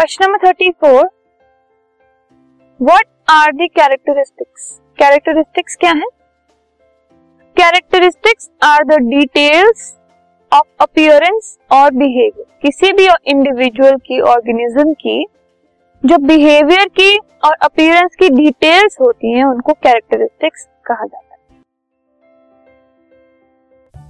Question number thirty four what are the characteristics characteristics क्या है? Characteristics are the details of appearance और behaviour किसी भी individual की ऑर्गेनिज्म की, जो बिहेवियर की और अपियरेंस की डिटेल्स होती हैं, उनको कैरेक्टरिस्टिक्स कहा जाता है।